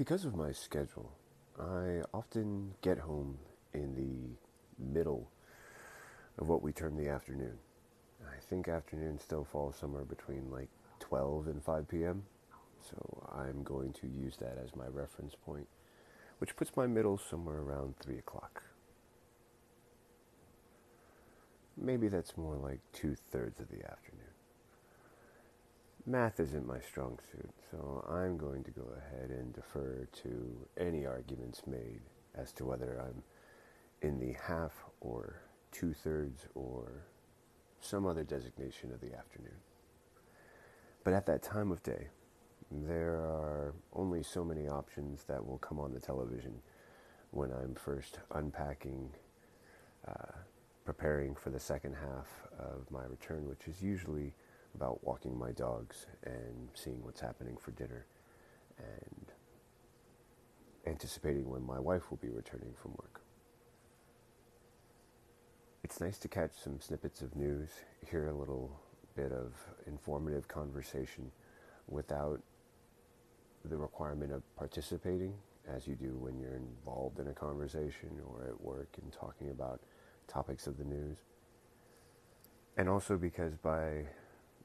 Because of my schedule, I often get home in the middle of what we term the afternoon. I think afternoon still falls somewhere between like 12 and 5 p.m. So I'm going to use that as my reference point, which puts my middle somewhere around 3 o'clock. Maybe that's more like two thirds of the afternoon. Math isn't my strong suit, so I'm going to go ahead and defer to any arguments made as to whether I'm in the half or two thirds or some other designation of the afternoon. But at that time of day, there are only so many options that will come on the television when I'm first unpacking, uh, preparing for the second half of my return, which is usually about walking my dogs and seeing what's happening for dinner and anticipating when my wife will be returning from work. It's nice to catch some snippets of news, hear a little bit of informative conversation without the requirement of participating as you do when you're involved in a conversation or at work and talking about topics of the news. And also because by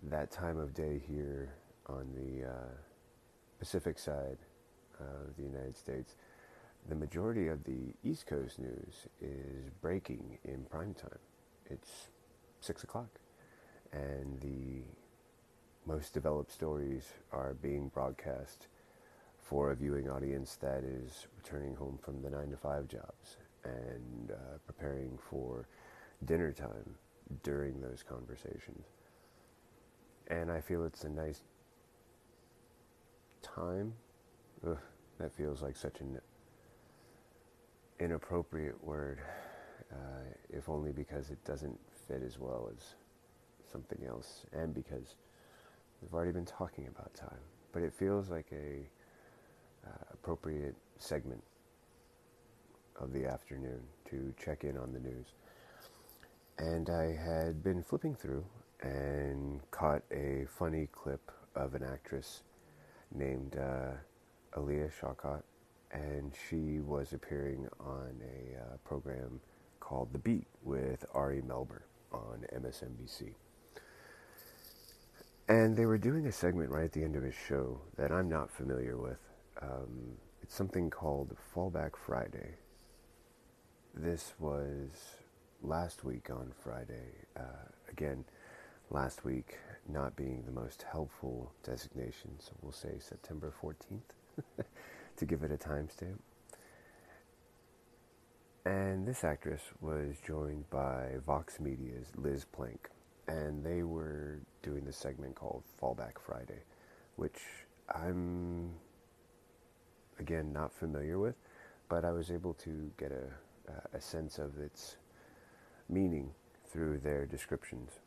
that time of day here on the uh, Pacific side of the United States, the majority of the East Coast news is breaking in prime time. It's six o'clock, and the most developed stories are being broadcast for a viewing audience that is returning home from the nine to five jobs and uh, preparing for dinner time during those conversations. And I feel it's a nice time. Ugh, that feels like such an inappropriate word, uh, if only because it doesn't fit as well as something else, and because we've already been talking about time. But it feels like a uh, appropriate segment of the afternoon to check in on the news. And I had been flipping through and caught a funny clip of an actress named uh, Alia Shawkat, and she was appearing on a uh, program called The Beat with Ari Melber on MSNBC. And they were doing a segment right at the end of his show that I'm not familiar with. Um, it's something called Fallback Friday. This was last week on Friday. Uh, again, last week not being the most helpful designation, so we'll say September 14th to give it a timestamp. And this actress was joined by Vox Media's Liz Plank, and they were doing this segment called Fallback Friday, which I'm, again, not familiar with, but I was able to get a, a sense of its meaning through their descriptions.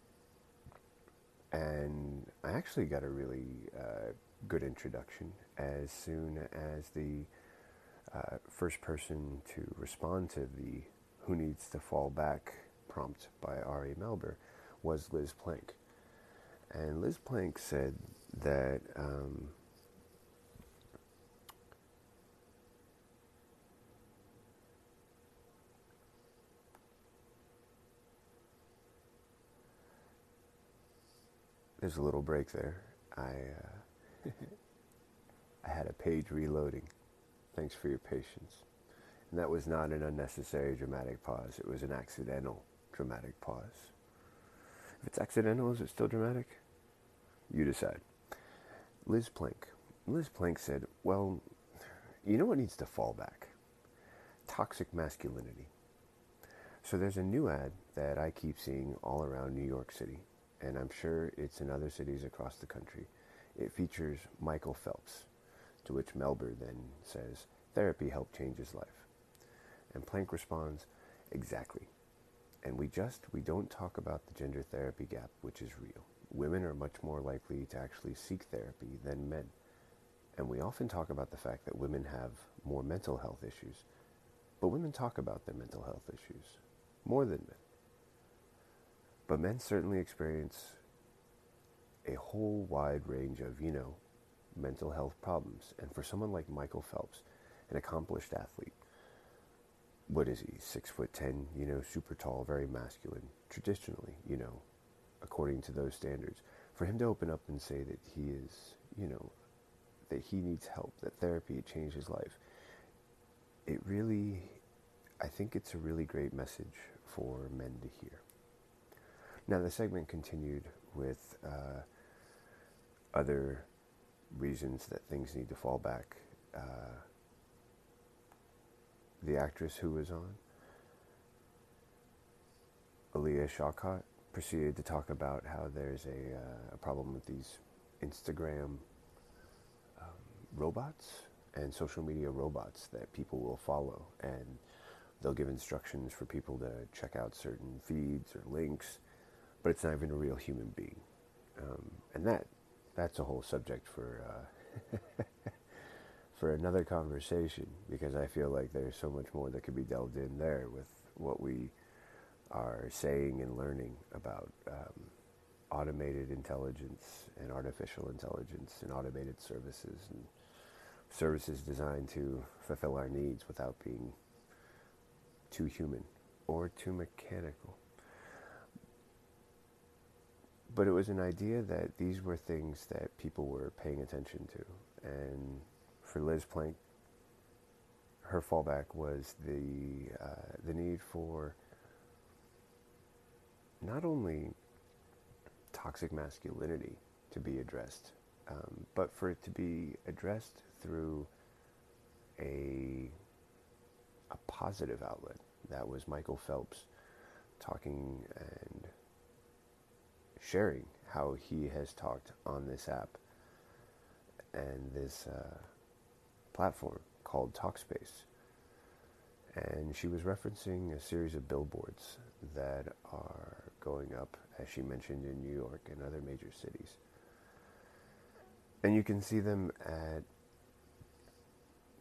And I actually got a really uh, good introduction as soon as the uh, first person to respond to the Who Needs to Fall Back prompt by Ari Melber was Liz Plank. And Liz Plank said that um, there's a little break there. I uh, I had a page reloading. Thanks for your patience. And that was not an unnecessary dramatic pause. It was an accidental dramatic pause. If it's accidental, is it still dramatic? You decide. Liz Plank. Liz Plank said, well, you know what needs to fall back? Toxic masculinity. So there's a new ad that I keep seeing all around New York City and I'm sure it's in other cities across the country. It features Michael Phelps, to which Melber then says, Therapy helped change his life. And Plank responds, Exactly. And we just, we don't talk about the gender therapy gap, which is real. Women are much more likely to actually seek therapy than men. And we often talk about the fact that women have more mental health issues. But women talk about their mental health issues more than men. But men certainly experience a whole wide range of, you know, mental health problems. And for someone like Michael Phelps, an accomplished athlete, what is he, six foot ten, you know, super tall, very masculine, traditionally, you know, according to those standards. For him to open up and say that he is, you know, that he needs help, that therapy changed his life, it really, I think it's a really great message for men to hear. Now, the segment continued with uh, other reasons that things need to fall back. Uh, the actress who was on, Alia Shawkat, proceeded to talk about how there's a, uh, a problem with these Instagram um, robots and social media robots that people will follow and they'll give instructions for people to check out certain feeds or links, but it's not even a real human being. Um, and that that's a whole subject for uh, for another conversation because I feel like there's so much more that could be delved in there with what we are saying and learning about um, automated intelligence and artificial intelligence and automated services and services designed to fulfill our needs without being too human or too mechanical. But it was an idea that these were things that people were paying attention to. And for Liz Plank, her fallback was the, uh, the need for not only toxic masculinity to be addressed, um, but for it to be addressed through a a positive outlet. That was Michael Phelps talking and sharing how he has talked on this app and this uh, platform called Talkspace. And she was referencing a series of billboards that are going up, as she mentioned, in New York and other major cities. And you can see them at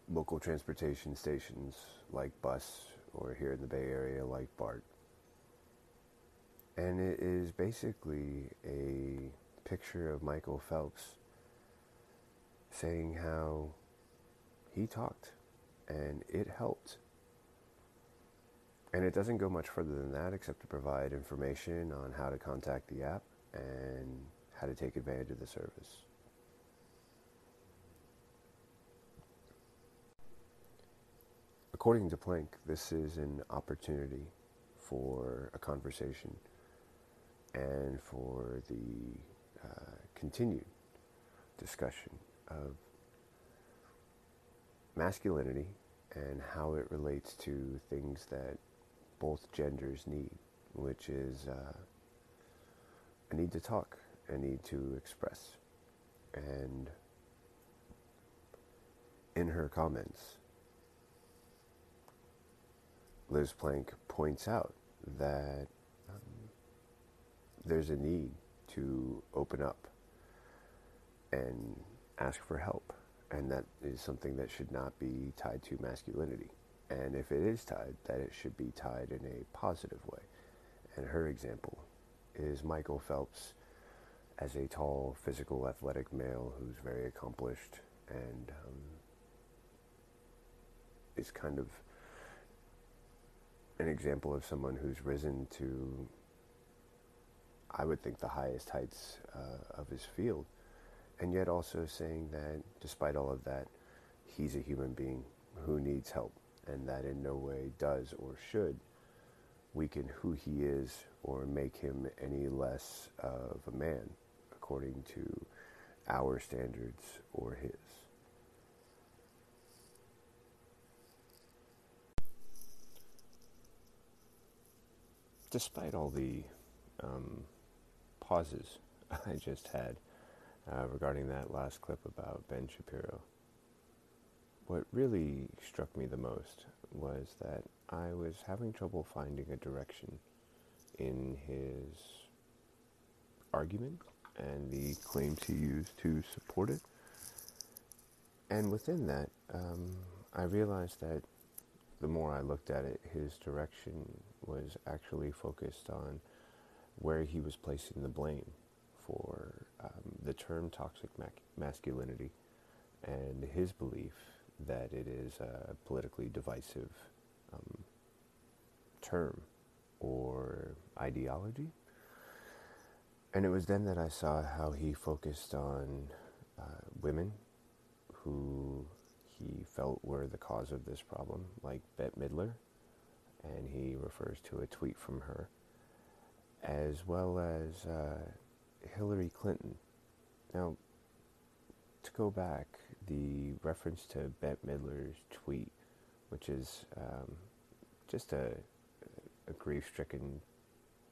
local transportation stations like Bus or here in the Bay Area like BART. And it is basically a picture of Michael Phelps saying how he talked and it helped. And it doesn't go much further than that except to provide information on how to contact the app and how to take advantage of the service. According to Plank, this is an opportunity for a conversation and for the uh, continued discussion of masculinity and how it relates to things that both genders need, which is uh, a need to talk, a need to express. And in her comments, Liz Plank points out that there's a need to open up and ask for help. And that is something that should not be tied to masculinity. And if it is tied, that it should be tied in a positive way. And her example is Michael Phelps as a tall, physical, athletic male who's very accomplished and um, is kind of an example of someone who's risen to, I would think, the highest heights uh, of his field, and yet also saying that despite all of that, he's a human being who needs help, and that in no way does or should weaken who he is or make him any less of a man according to our standards or his. despite all the um, pauses I just had uh, regarding that last clip about Ben Shapiro, what really struck me the most was that I was having trouble finding a direction in his argument and the claims he used to support it. And within that, um, I realized that the more I looked at it, his direction was actually focused on where he was placing the blame for um, the term toxic masculinity and his belief that it is a politically divisive um, term or ideology. And it was then that I saw how he focused on uh, women who he felt were the cause of this problem, like Bette Midler, and he refers to a tweet from her, as well as uh, Hillary Clinton. Now, to go back, the reference to Bette Midler's tweet, which is um, just a, a grief-stricken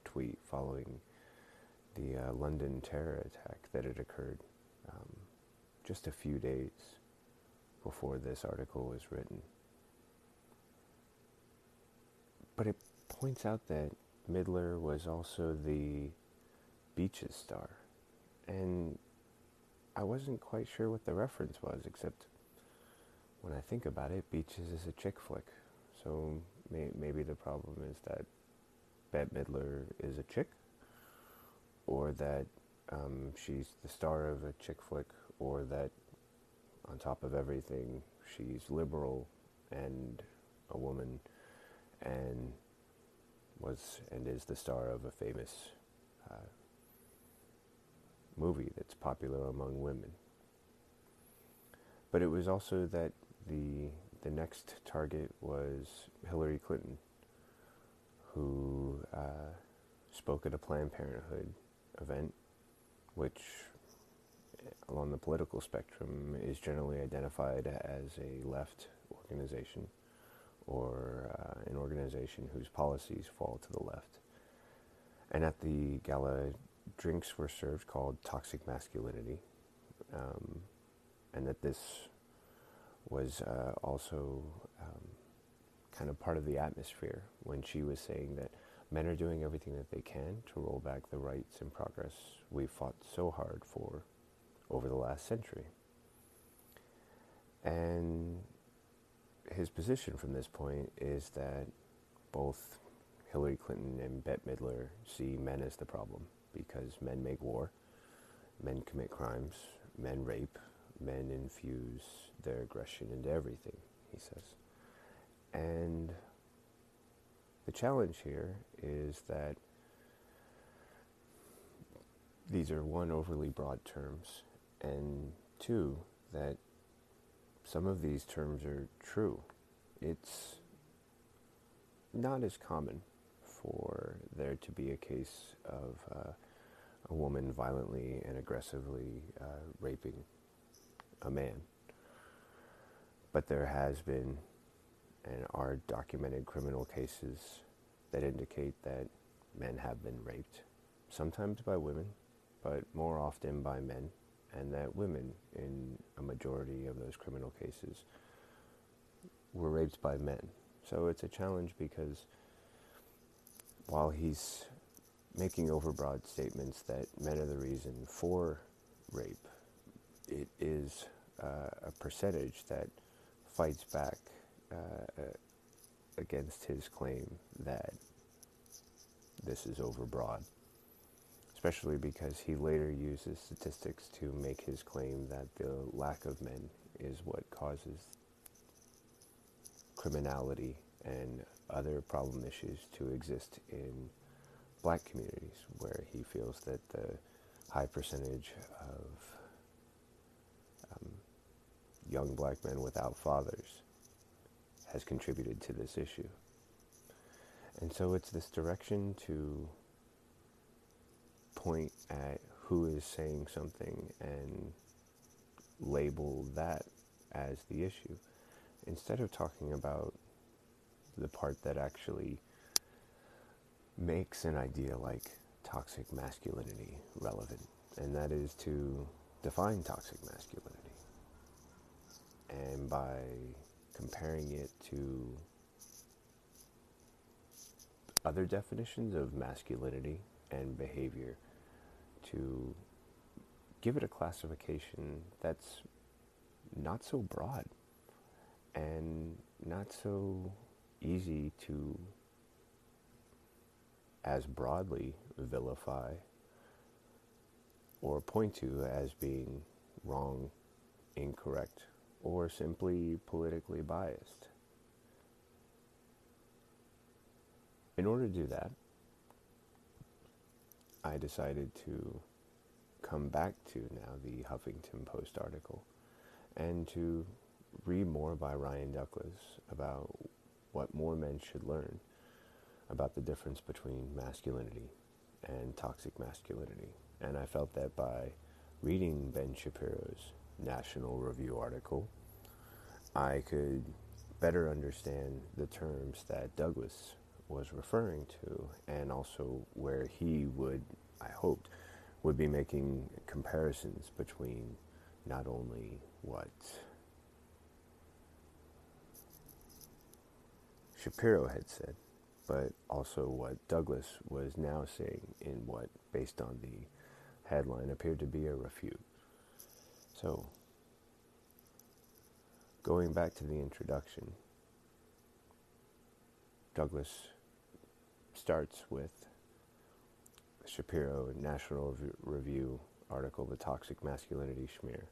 tweet following the uh, London terror attack that had occurred um, just a few days before this article was written. But it points out that Midler was also the Beaches star. And I wasn't quite sure what the reference was, except when I think about it, Beaches is a chick flick. So may- maybe the problem is that Bette Midler is a chick, or that um, she's the star of a chick flick, or that on top of everything, she's liberal and a woman and was and is the star of a famous uh, movie that's popular among women. But it was also that the the next target was Hillary Clinton, who uh, spoke at a Planned Parenthood event, which along the political spectrum is generally identified as a left organization or uh, an organization whose policies fall to the left. And at the gala, drinks were served called toxic masculinity, um, and that this was uh, also um, kind of part of the atmosphere when she was saying that men are doing everything that they can to roll back the rights and progress we fought so hard for over the last century. And his position from this point is that both Hillary Clinton and Bette Midler see men as the problem because men make war, men commit crimes, men rape, men infuse their aggression into everything, he says. And the challenge here is that these are one, overly broad terms, and two, that some of these terms are true. It's not as common for there to be a case of uh, a woman violently and aggressively uh, raping a man. But there has been and are documented criminal cases that indicate that men have been raped, sometimes by women, but more often by men and that women, in a majority of those criminal cases, were raped by men. So it's a challenge because while he's making overbroad statements that men are the reason for rape, it is uh, a percentage that fights back uh, against his claim that this is overbroad especially because he later uses statistics to make his claim that the lack of men is what causes criminality and other problem issues to exist in black communities, where he feels that the high percentage of um, young black men without fathers has contributed to this issue. And so it's this direction to point at who is saying something and label that as the issue instead of talking about the part that actually makes an idea like toxic masculinity relevant, and that is to define toxic masculinity. And by comparing it to other definitions of masculinity and behavior to give it a classification that's not so broad and not so easy to as broadly vilify or point to as being wrong incorrect or simply politically biased. In order to do that, I decided to come back to now the Huffington Post article and to read more by Ryan Douglas about what more men should learn about the difference between masculinity and toxic masculinity. And I felt that by reading Ben Shapiro's National Review article, I could better understand the terms that Douglas was referring to and also where he would, I hoped, would be making comparisons between not only what Shapiro had said, but also what Douglas was now saying in what, based on the headline, appeared to be a refute. So, going back to the introduction, Douglas starts with Shapiro National Review article, The Toxic Masculinity Smear.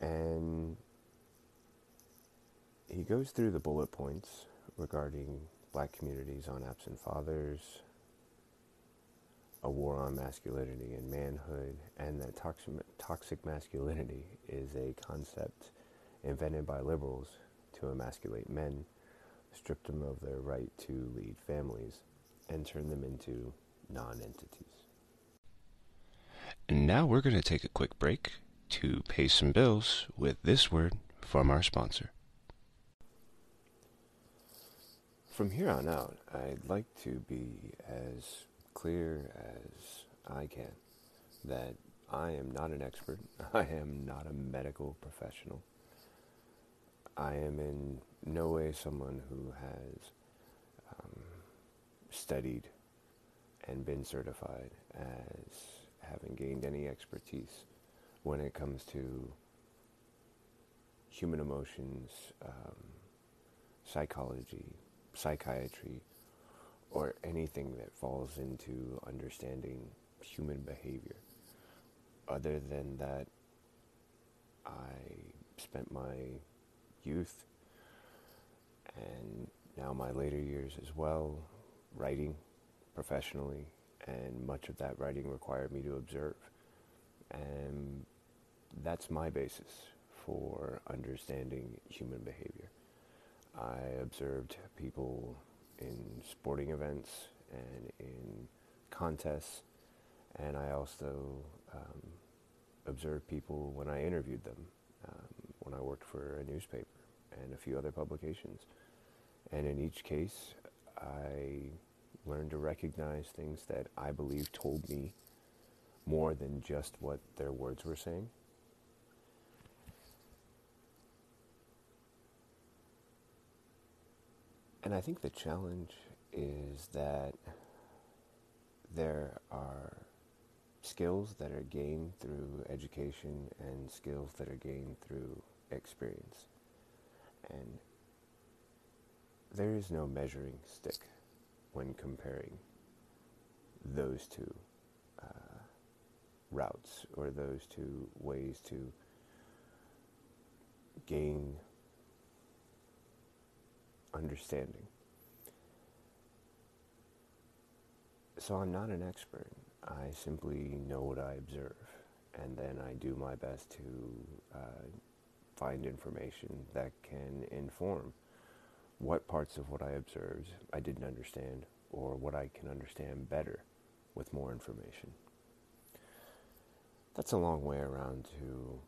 And he goes through the bullet points regarding black communities on absent fathers, a war on masculinity and manhood, and that toxic, toxic masculinity is a concept invented by liberals to emasculate men, strip them of their right to lead families, and turn them into non entities. And now we're going to take a quick break to pay some bills with this word from our sponsor. From here on out, I'd like to be as clear as I can that I am not an expert. I am not a medical professional. I am in no way someone who has um, studied and been certified as having gained any expertise when it comes to human emotions, um, psychology, psychiatry or anything that falls into understanding human behavior. Other than that, I spent my youth and now my later years as well writing professionally, and much of that writing required me to observe. And that's my basis for understanding human behavior. I observed people in sporting events and in contests, and I also um, observed people when I interviewed them, um, when I worked for a newspaper and a few other publications. And in each case, I learned to recognize things that I believe told me more than just what their words were saying. And I think the challenge is that there are skills that are gained through education and skills that are gained through experience. And there is no measuring stick when comparing those two uh, routes or those two ways to gain understanding. So I'm not an expert. I simply know what I observe, and then I do my best to uh, find information that can inform what parts of what I observed I didn't understand, or what I can understand better with more information. That's a long way around to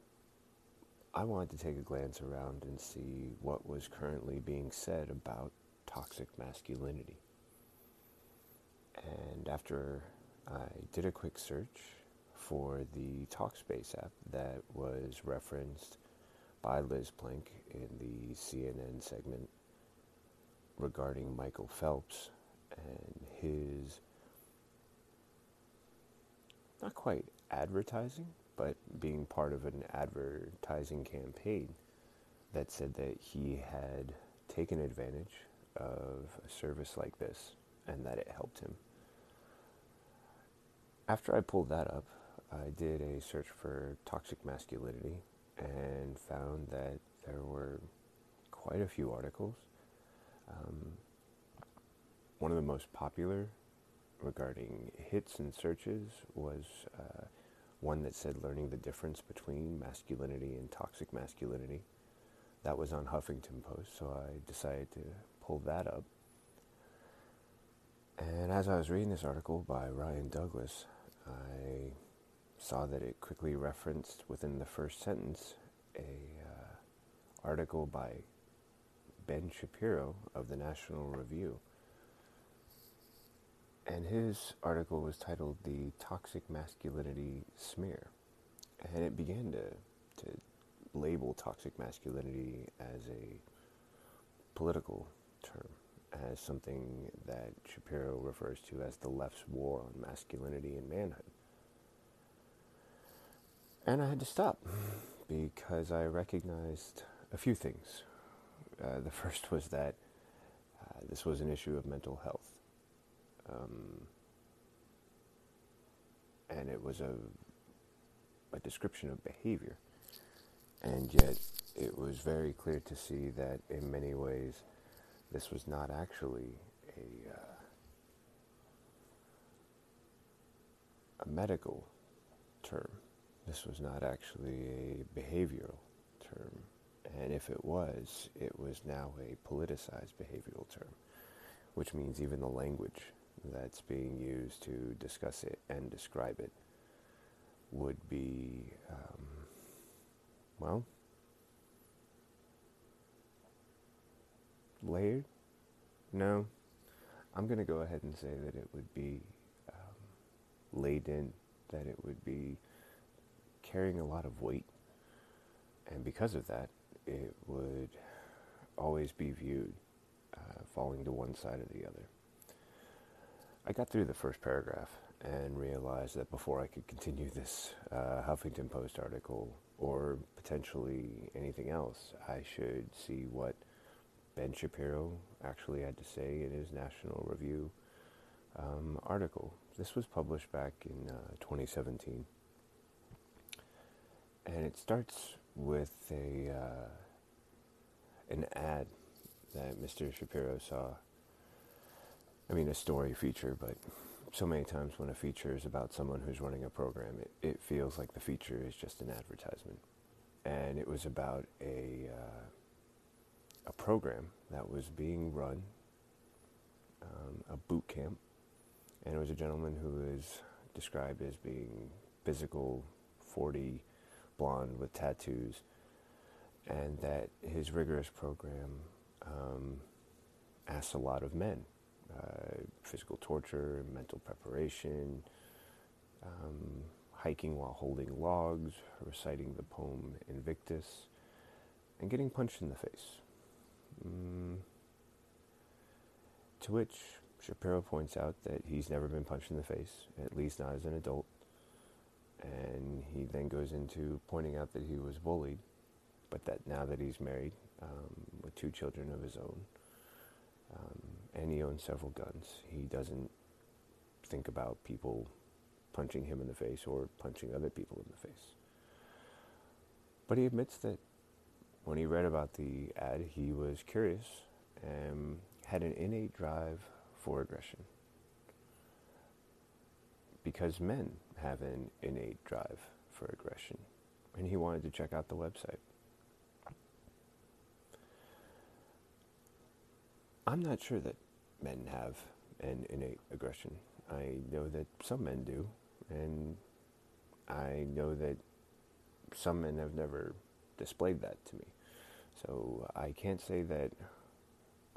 I wanted to take a glance around and see what was currently being said about toxic masculinity. And after I did a quick search for the Talkspace app that was referenced by Liz Plank in the CNN segment regarding Michael Phelps and his not quite advertising, but being part of an advertising campaign that said that he had taken advantage of a service like this and that it helped him. After I pulled that up, I did a search for toxic masculinity and found that there were quite a few articles. Um, one of the most popular regarding hits and searches was uh, one that said learning the difference between masculinity and toxic masculinity. That was on Huffington Post, so I decided to pull that up. And as I was reading this article by Ryan Douglas, I saw that it quickly referenced within the first sentence a uh, article by Ben Shapiro of the National Review. And his article was titled The Toxic Masculinity Smear. And it began to, to label toxic masculinity as a political term, as something that Shapiro refers to as the left's war on masculinity and manhood. And I had to stop because I recognized a few things. Uh, the first was that uh, this was an issue of mental health. Um, and it was a, a description of behavior. And yet, it was very clear to see that in many ways, this was not actually a, uh, a medical term. This was not actually a behavioral term. And if it was, it was now a politicized behavioral term, which means even the language that's being used to discuss it and describe it would be, um, well, layered? No. I'm going to go ahead and say that it would be um, laid in, that it would be carrying a lot of weight. And because of that, it would always be viewed uh, falling to one side or the other. I got through the first paragraph and realized that before I could continue this uh, Huffington Post article or potentially anything else, I should see what Ben Shapiro actually had to say in his National Review um, article. This was published back in uh, 2017. And it starts with a uh, an ad that Mr. Shapiro saw I mean, a story feature, but so many times when a feature is about someone who's running a program, it, it feels like the feature is just an advertisement. And it was about a, uh, a program that was being run, um, a boot camp, and it was a gentleman who is described as being physical, 40, blonde with tattoos, and that his rigorous program um, asks a lot of men uh, physical torture, mental preparation, um, hiking while holding logs, reciting the poem Invictus, and getting punched in the face. Mm. To which Shapiro points out that he's never been punched in the face, at least not as an adult. And he then goes into pointing out that he was bullied, but that now that he's married um, with two children of his own, um, and he owns several guns. He doesn't think about people punching him in the face or punching other people in the face. But he admits that when he read about the ad, he was curious and had an innate drive for aggression. Because men have an innate drive for aggression. And he wanted to check out the website. I'm not sure that men have an innate aggression. I know that some men do, and I know that some men have never displayed that to me. So I can't say that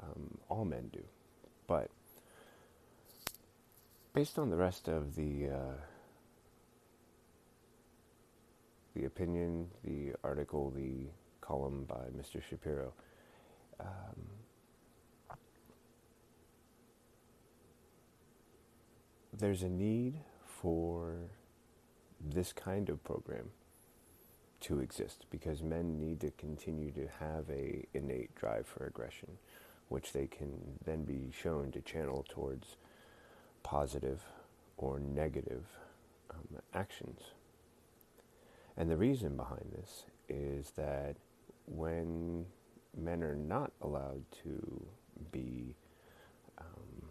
um, all men do. But based on the rest of the uh, the opinion, the article, the column by Mr. Shapiro, um, there's a need for this kind of program to exist because men need to continue to have a innate drive for aggression which they can then be shown to channel towards positive or negative um, actions And the reason behind this is that when men are not allowed to be um,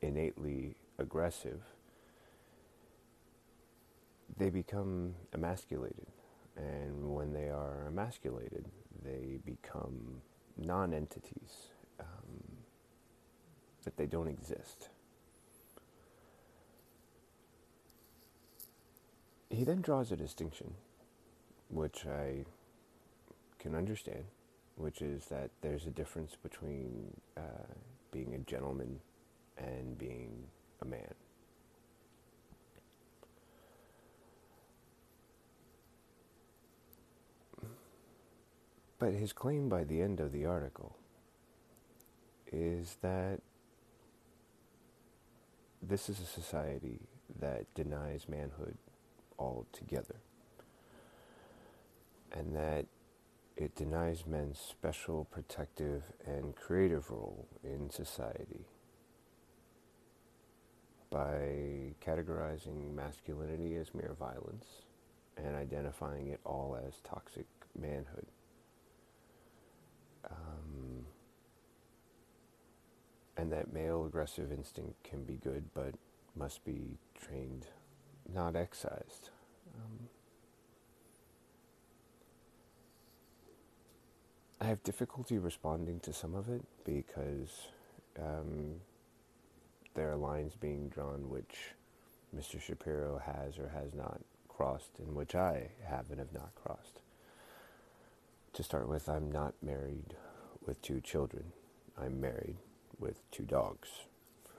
innately aggressive, they become emasculated. And when they are emasculated, they become non entities, um, that they don't exist. He then draws a distinction, which I can understand, which is that there's a difference between uh, being a gentleman and being a man. But his claim by the end of the article is that this is a society that denies manhood altogether, and that it denies men's special protective and creative role in society by categorizing masculinity as mere violence and identifying it all as toxic manhood. Um, and that male aggressive instinct can be good, but must be trained, not excised. Um, I have difficulty responding to some of it because um, there are lines being drawn which Mr. Shapiro has or has not crossed, and which I have and have not crossed. To start with, I'm not married with two children. I'm married with two dogs.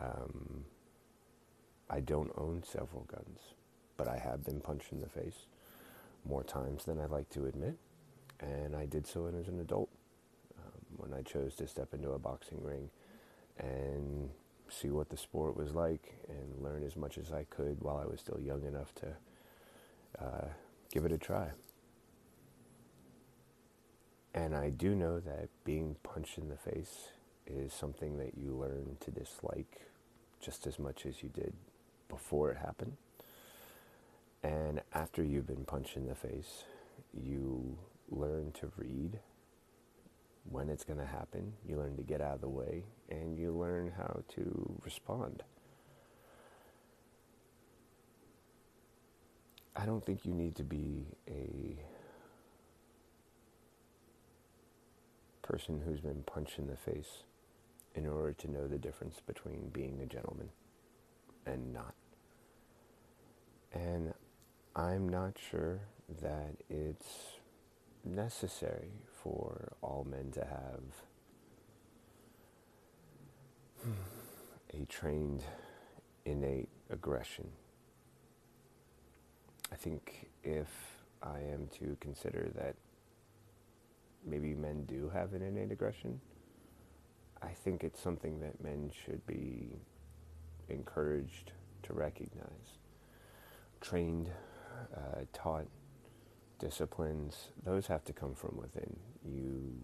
um, I don't own several guns, but I have been punched in the face more times than I'd like to admit, and I did so as an adult um, when I chose to step into a boxing ring and see what the sport was like and learn as much as I could while I was still young enough to uh, give it a try. And I do know that being punched in the face is something that you learn to dislike just as much as you did before it happened. And after you've been punched in the face, you learn to read when it's going to happen. You learn to get out of the way and you learn how to respond. I don't think you need to be a person who's been punched in the face in order to know the difference between being a gentleman and not. And I'm not sure that it's necessary for all men to have a trained, innate aggression. I think if I am to consider that maybe men do have an innate aggression, I think it's something that men should be encouraged to recognize. Trained, uh, taught, disciplines, those have to come from within. You,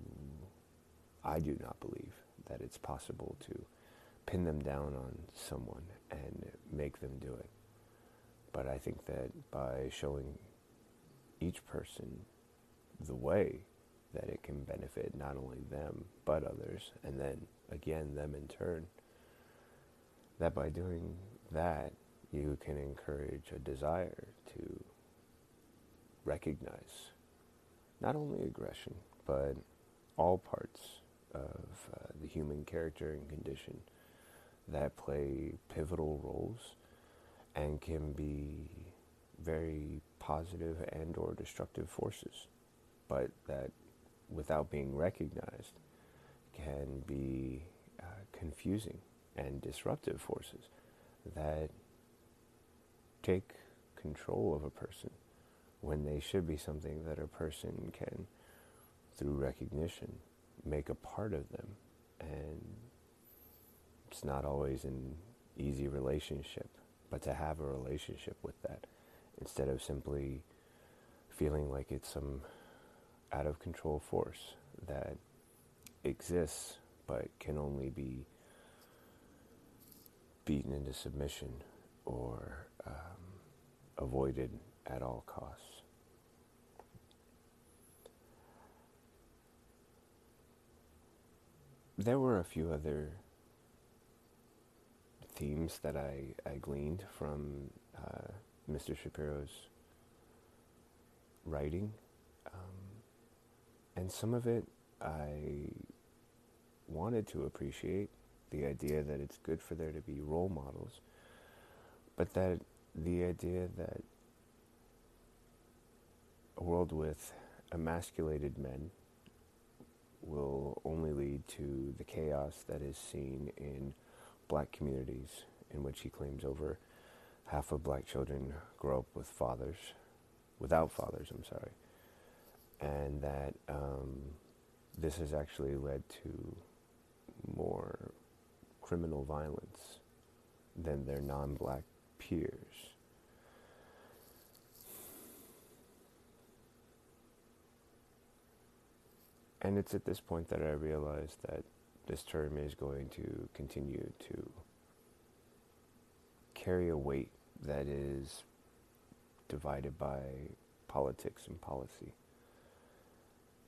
I do not believe that it's possible to pin them down on someone and make them do it. But I think that by showing each person the way that it can benefit not only them but others, and then again them in turn, that by doing that you can encourage a desire to recognize not only aggression, but all parts of uh, the human character and condition that play pivotal roles and can be very positive and or destructive forces, but that without being recognized can be uh, confusing and disruptive forces that take control of a person when they should be something that a person can, through recognition, make a part of them. And it's not always an easy relationship, but to have a relationship with that instead of simply feeling like it's some out of control force that exists but can only be beaten into submission or um, avoided at all costs. There were a few other themes that I, I gleaned from uh, Mr. Shapiro's writing. Um, and some of it I wanted to appreciate the idea that it's good for there to be role models, but that the idea that a world with emasculated men will only lead to the chaos that is seen in black communities, in which he claims over half of black children grow up with fathers, without fathers, I'm sorry, and that um, this has actually led to more criminal violence than their non black peers. And it's at this point that I realize that this term is going to continue to carry a weight that is divided by politics and policy.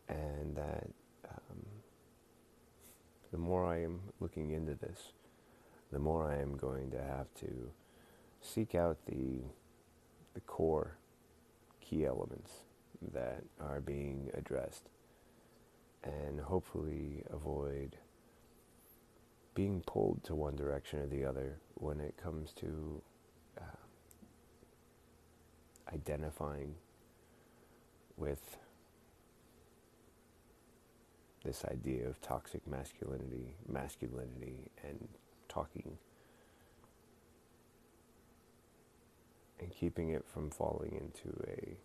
And that um, the more I am looking into this, the more I am going to have to seek out the, the core key elements that are being addressed and hopefully avoid being pulled to one direction or the other when it comes to uh, identifying with this idea of toxic masculinity, masculinity, and talking and keeping it from falling into a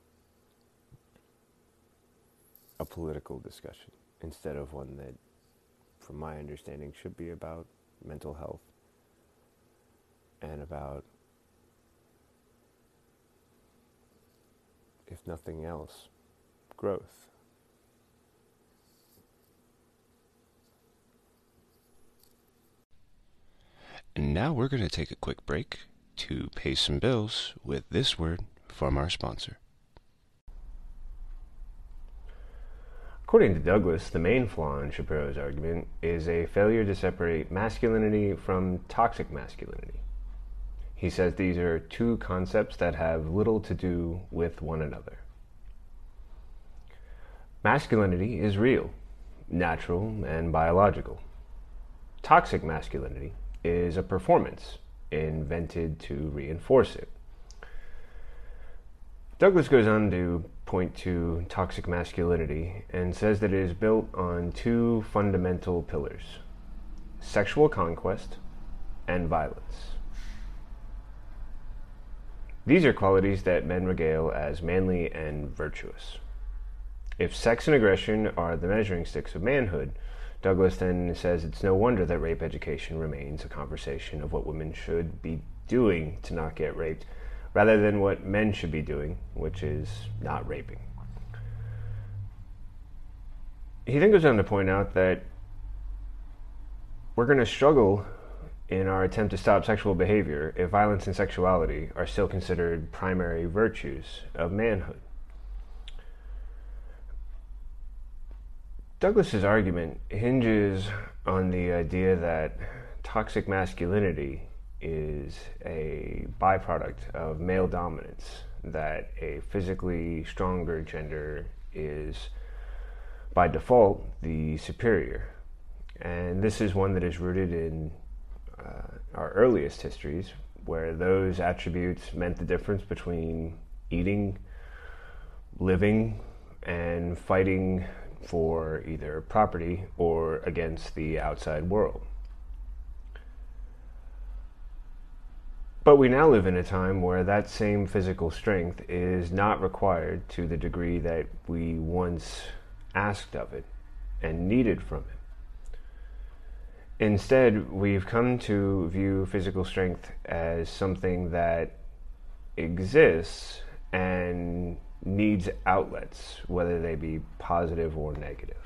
a political discussion instead of one that, from my understanding, should be about mental health and about, if nothing else, growth. And now we're going to take a quick break to pay some bills with this word from our sponsor. According to Douglas, the main flaw in Shapiro's argument is a failure to separate masculinity from toxic masculinity. He says these are two concepts that have little to do with one another. Masculinity is real, natural, and biological. Toxic masculinity is a performance invented to reinforce it. Douglas goes on to point to toxic masculinity and says that it is built on two fundamental pillars sexual conquest and violence. These are qualities that men regale as manly and virtuous. If sex and aggression are the measuring sticks of manhood, Douglas then says it's no wonder that rape education remains a conversation of what women should be doing to not get raped rather than what men should be doing, which is not raping. He then goes on to point out that we're going to struggle in our attempt to stop sexual behavior if violence and sexuality are still considered primary virtues of manhood. Douglas's argument hinges on the idea that toxic masculinity is a byproduct of male dominance, that a physically stronger gender is by default the superior. And this is one that is rooted in uh, our earliest histories, where those attributes meant the difference between eating, living, and fighting for either property or against the outside world. But we now live in a time where that same physical strength is not required to the degree that we once asked of it and needed from it. Instead, we've come to view physical strength as something that exists and needs outlets, whether they be positive or negative.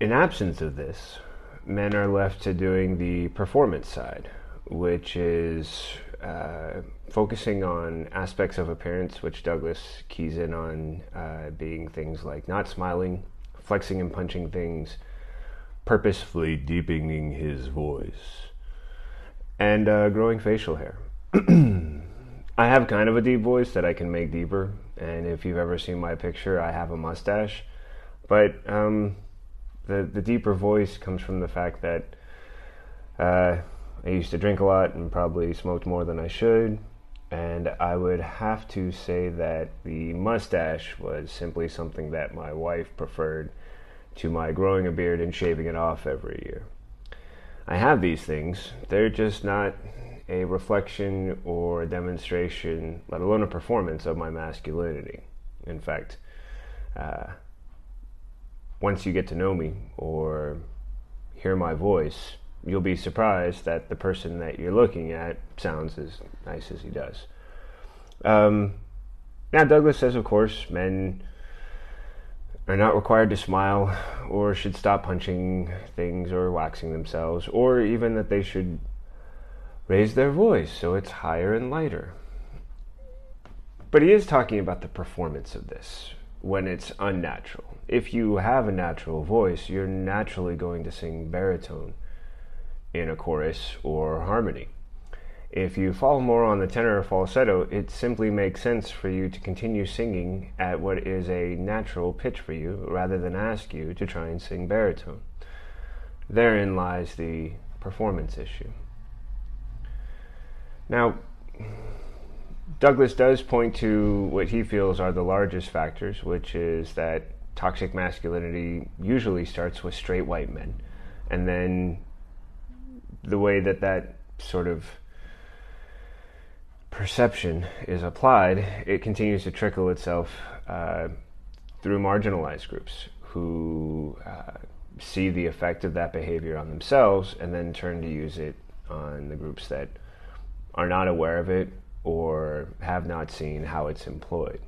In absence of this, men are left to doing the performance side, which is uh, focusing on aspects of appearance, which Douglas keys in on uh, being things like not smiling, flexing and punching things, purposefully deepening his voice, and uh, growing facial hair. I have kind of a deep voice that I can make deeper, and if you've ever seen my picture, I have a mustache. But um, the the deeper voice comes from the fact that uh, I used to drink a lot and probably smoked more than I should. And I would have to say that the mustache was simply something that my wife preferred to my growing a beard and shaving it off every year. I have these things, they're just not a reflection or a demonstration, let alone a performance of my masculinity. In fact, uh, once you get to know me or hear my voice, you'll be surprised that the person that you're looking at sounds as nice as he does. Um, now, Douglas says, of course, men are not required to smile or should stop punching things or waxing themselves, or even that they should raise their voice so it's higher and lighter. But he is talking about the performance of this when it's unnatural. If you have a natural voice, you're naturally going to sing baritone in a chorus or harmony. If you fall more on the tenor or falsetto, it simply makes sense for you to continue singing at what is a natural pitch for you rather than ask you to try and sing baritone. Therein lies the performance issue. Now, Douglas does point to what he feels are the largest factors, which is that toxic masculinity usually starts with straight white men. And then the way that that sort of perception is applied, it continues to trickle itself uh, through marginalized groups who uh, see the effect of that behavior on themselves and then turn to use it on the groups that are not aware of it or have not seen how it's employed.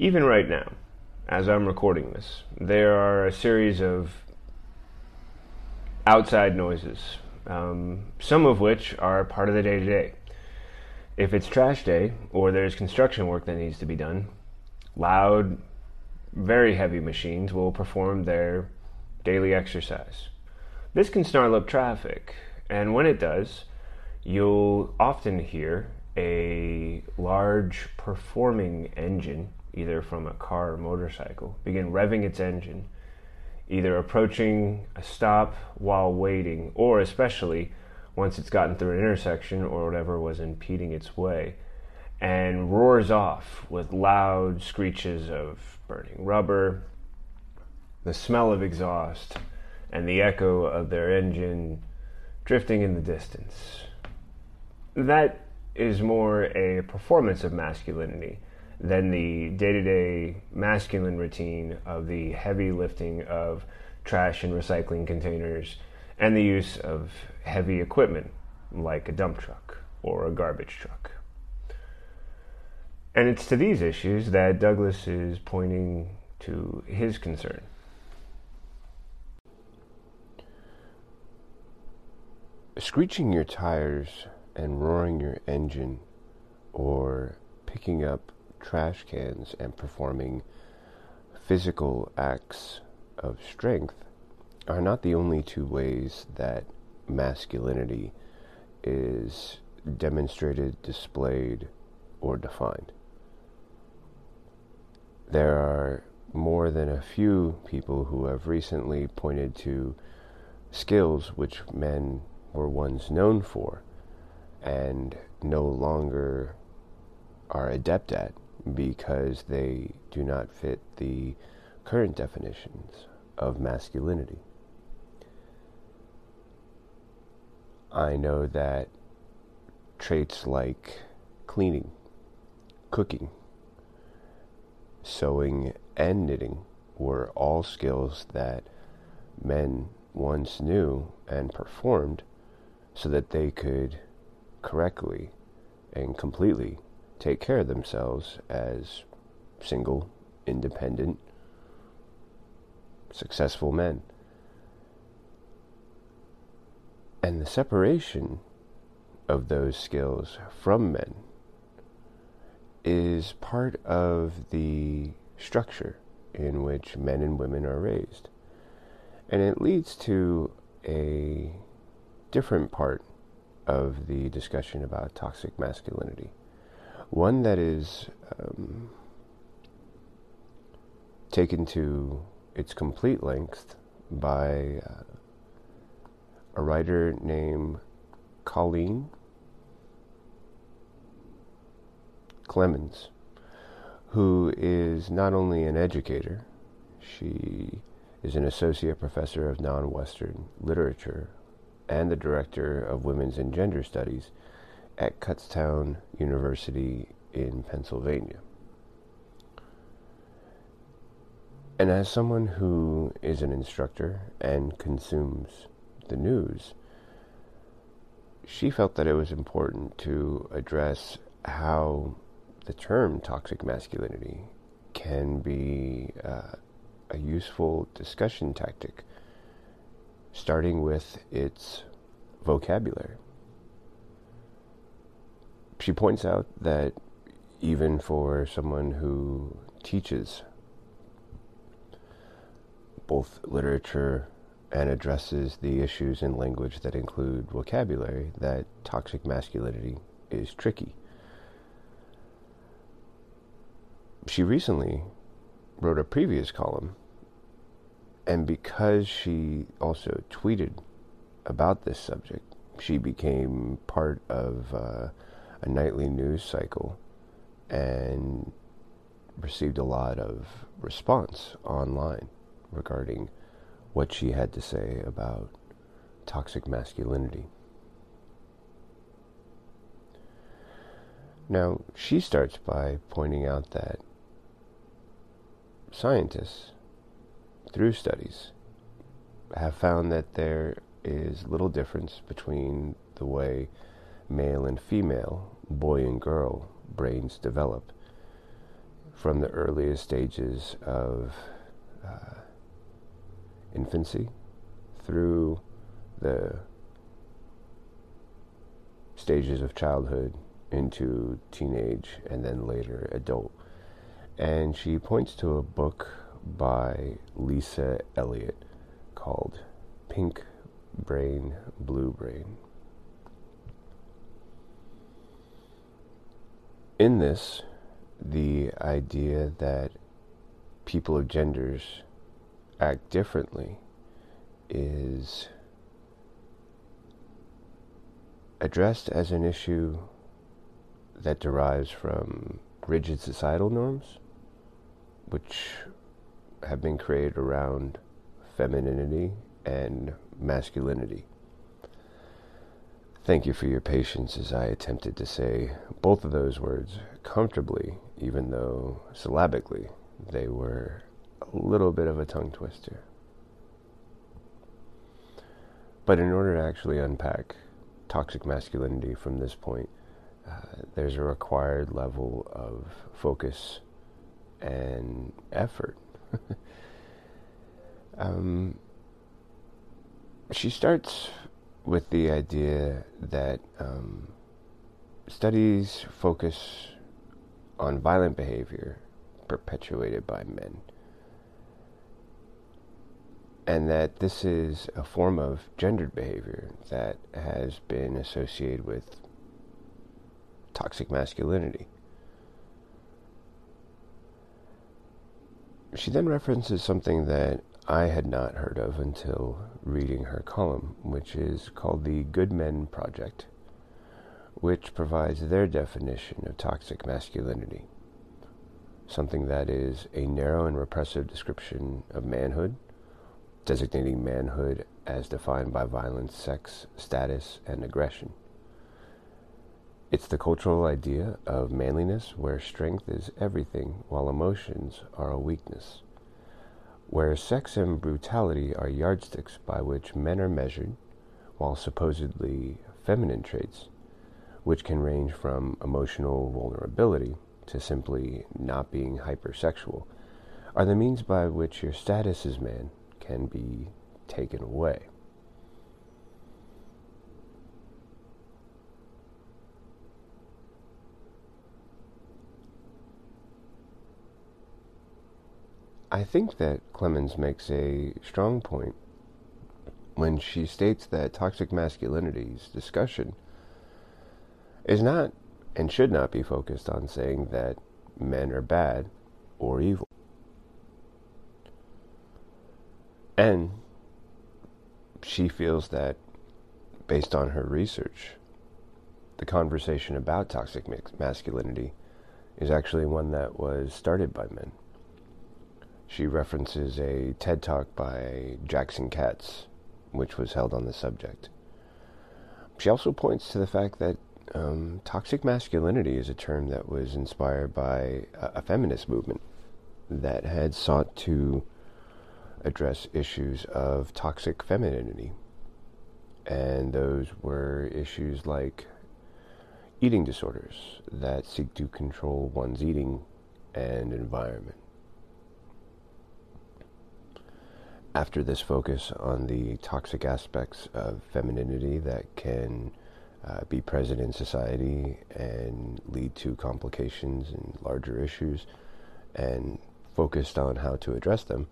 even right now, as I'm recording this, there are a series of outside noises, um, some of which are part of the day to day. If it's trash day or there's construction work that needs to be done, loud, very heavy machines will perform their daily exercise. This can snarl up traffic, and when it does, you'll often hear a large performing engine either from a car or motorcycle, begin revving its engine, either approaching a stop while waiting, or especially once it's gotten through an intersection or whatever was impeding its way, and roars off with loud screeches of burning rubber, the smell of exhaust, and the echo of their engine drifting in the distance. That is more a performance of masculinity than the day to day masculine routine of the heavy lifting of trash and recycling containers and the use of heavy equipment like a dump truck or a garbage truck. And it's to these issues that Douglas is pointing to his concern. Screeching your tires and roaring your engine or picking up trash cans and performing physical acts of strength are not the only two ways that masculinity is demonstrated, displayed, or defined. There are more than a few people who have recently pointed to skills which men were once known for and no longer are adept at because they do not fit the current definitions of masculinity. I know that traits like cleaning, cooking, sewing, and knitting were all skills that men once knew and performed so that they could correctly and completely take care of themselves as single independent, successful men. And the separation of those skills from men is part of the structure in which men and women are raised. And it leads to a different part of the discussion about toxic masculinity. One that is um, taken to its complete length by uh, a writer named Colleen Clemens, who is not only an educator, she is an associate professor of non Western literature and the director of women's and gender studies at Kutztown University in Pennsylvania. And as someone who is an instructor and consumes the news, she felt that it was important to address how the term toxic masculinity can be uh, a useful discussion tactic, starting with its vocabulary. She points out that even for someone who teaches both literature and addresses the issues in language that include vocabulary, that toxic masculinity is tricky. she recently wrote a previous column, and because she also tweeted about this subject, she became part of uh, a nightly news cycle and received a lot of response online regarding what she had to say about toxic masculinity. Now, she starts by pointing out that scientists, through studies, have found that there is little difference between the way male and female, boy and girl brains develop from the earliest stages of uh, infancy through the stages of childhood into teenage and then later adult and she points to a book by Lisa Eliot called Pink Brain, Blue Brain. In this, the idea that people of genders act differently is addressed as an issue that derives from rigid societal norms which have been created around femininity and masculinity. Thank you for your patience as I attempted to say both of those words comfortably, even though syllabically they were a little bit of a tongue twister. But in order to actually unpack toxic masculinity from this point, uh, there's a required level of focus and effort. um, she starts with the idea that um, studies focus on violent behavior perpetuated by men. And that this is a form of gendered behavior that has been associated with toxic masculinity. She then references something that I had not heard of until reading her column, which is called the Good Men Project, which provides their definition of toxic masculinity. Something that is a narrow and repressive description of manhood, designating manhood as defined by violence, sex, status, and aggression. It's the cultural idea of manliness where strength is everything while emotions are a weakness. Where sex and brutality are yardsticks by which men are measured, while supposedly feminine traits, which can range from emotional vulnerability to simply not being hypersexual, are the means by which your status as man can be taken away. I think that Clemens makes a strong point when she states that toxic masculinity's discussion is not and should not be focused on saying that men are bad or evil. And she feels that, based on her research, the conversation about toxic masculinity is actually one that was started by men. She references a TED talk by Jackson Katz, which was held on the subject. She also points to the fact that um, toxic masculinity is a term that was inspired by a, a feminist movement that had sought to address issues of toxic femininity. And those were issues like eating disorders that seek to control one's eating and environment. After this focus on the toxic aspects of femininity that can uh, be present in society and lead to complications and larger issues, and focused on how to address them,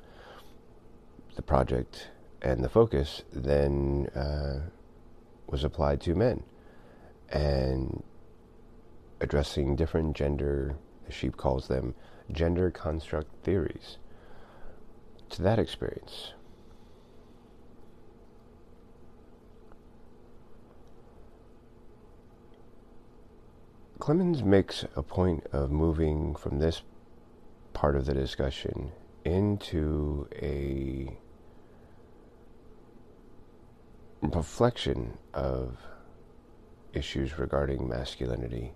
the project and the focus then uh, was applied to men and addressing different gender, as Sheep calls them, gender construct theories to that experience. Clemens makes a point of moving from this part of the discussion into a reflection of issues regarding masculinity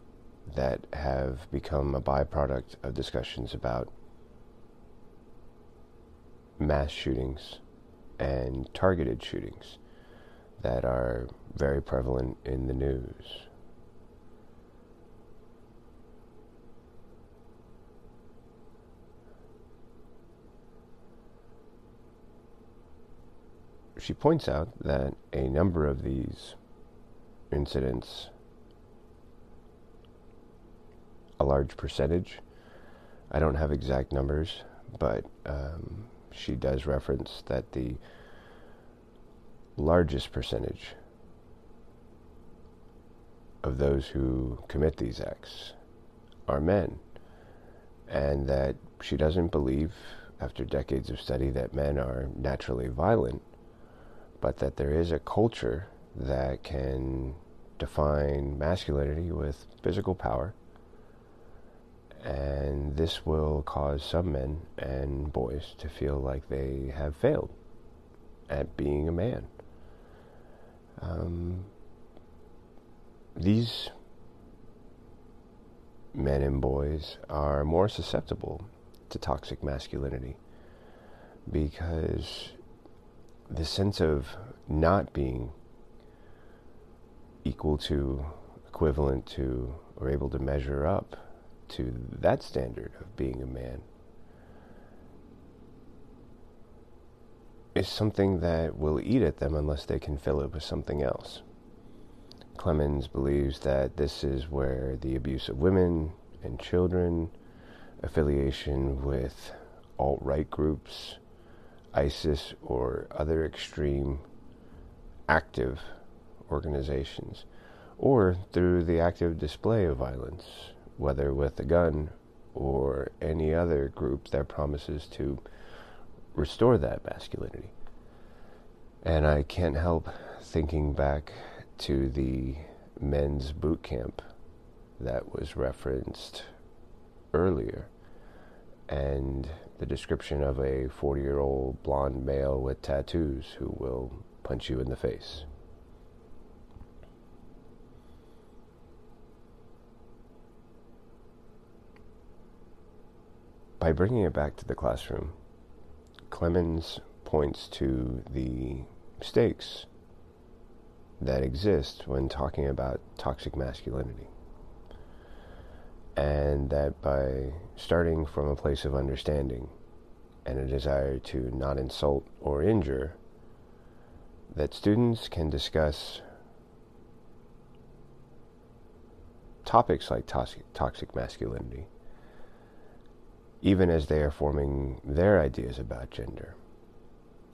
that have become a byproduct of discussions about mass shootings and targeted shootings that are very prevalent in the news. she points out that a number of these incidents, a large percentage, I don't have exact numbers, but um, she does reference that the largest percentage of those who commit these acts are men, and that she doesn't believe, after decades of study, that men are naturally violent but that there is a culture that can define masculinity with physical power. And this will cause some men and boys to feel like they have failed at being a man. Um, these men and boys are more susceptible to toxic masculinity because the sense of not being equal to, equivalent to, or able to measure up to that standard of being a man is something that will eat at them unless they can fill it with something else. Clemens believes that this is where the abuse of women and children, affiliation with alt right groups, ISIS or other extreme active organizations, or through the active display of violence, whether with a gun or any other group that promises to restore that masculinity. And I can't help thinking back to the men's boot camp that was referenced earlier and the description of a 40 year old blonde male with tattoos who will punch you in the face. By bringing it back to the classroom, Clemens points to the mistakes that exist when talking about toxic masculinity. And that by starting from a place of understanding and a desire to not insult or injure, that students can discuss topics like toxic, toxic masculinity, even as they are forming their ideas about gender.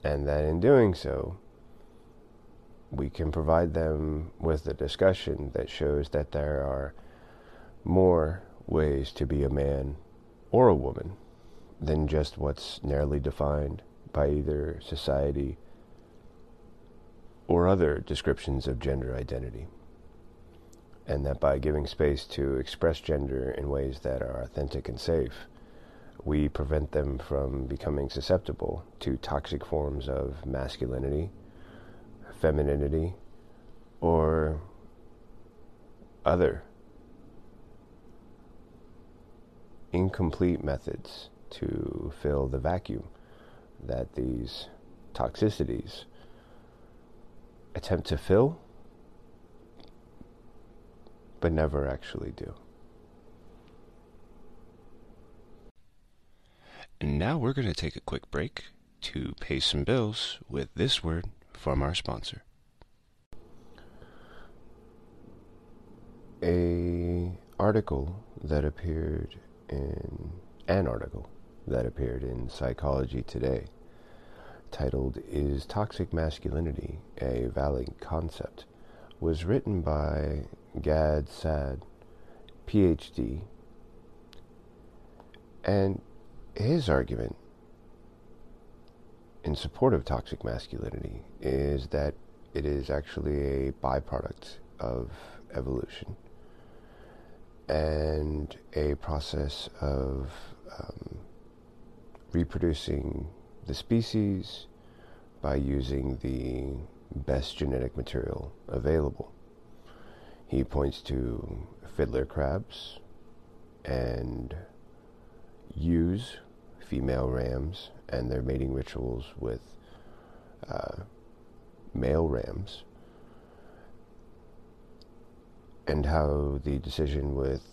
And that in doing so, we can provide them with a discussion that shows that there are more ways to be a man or a woman than just what's narrowly defined by either society or other descriptions of gender identity. And that by giving space to express gender in ways that are authentic and safe, we prevent them from becoming susceptible to toxic forms of masculinity, femininity, or other incomplete methods to fill the vacuum that these toxicities attempt to fill, but never actually do. And now we're going to take a quick break to pay some bills with this word from our sponsor. A article that appeared in an article that appeared in Psychology Today titled Is Toxic Masculinity a Valid Concept was written by Gad Saad, PhD, and his argument in support of toxic masculinity is that it is actually a byproduct of evolution and a process of um, reproducing the species by using the best genetic material available. He points to fiddler crabs and ewes, female rams, and their mating rituals with uh, male rams, and how the decision with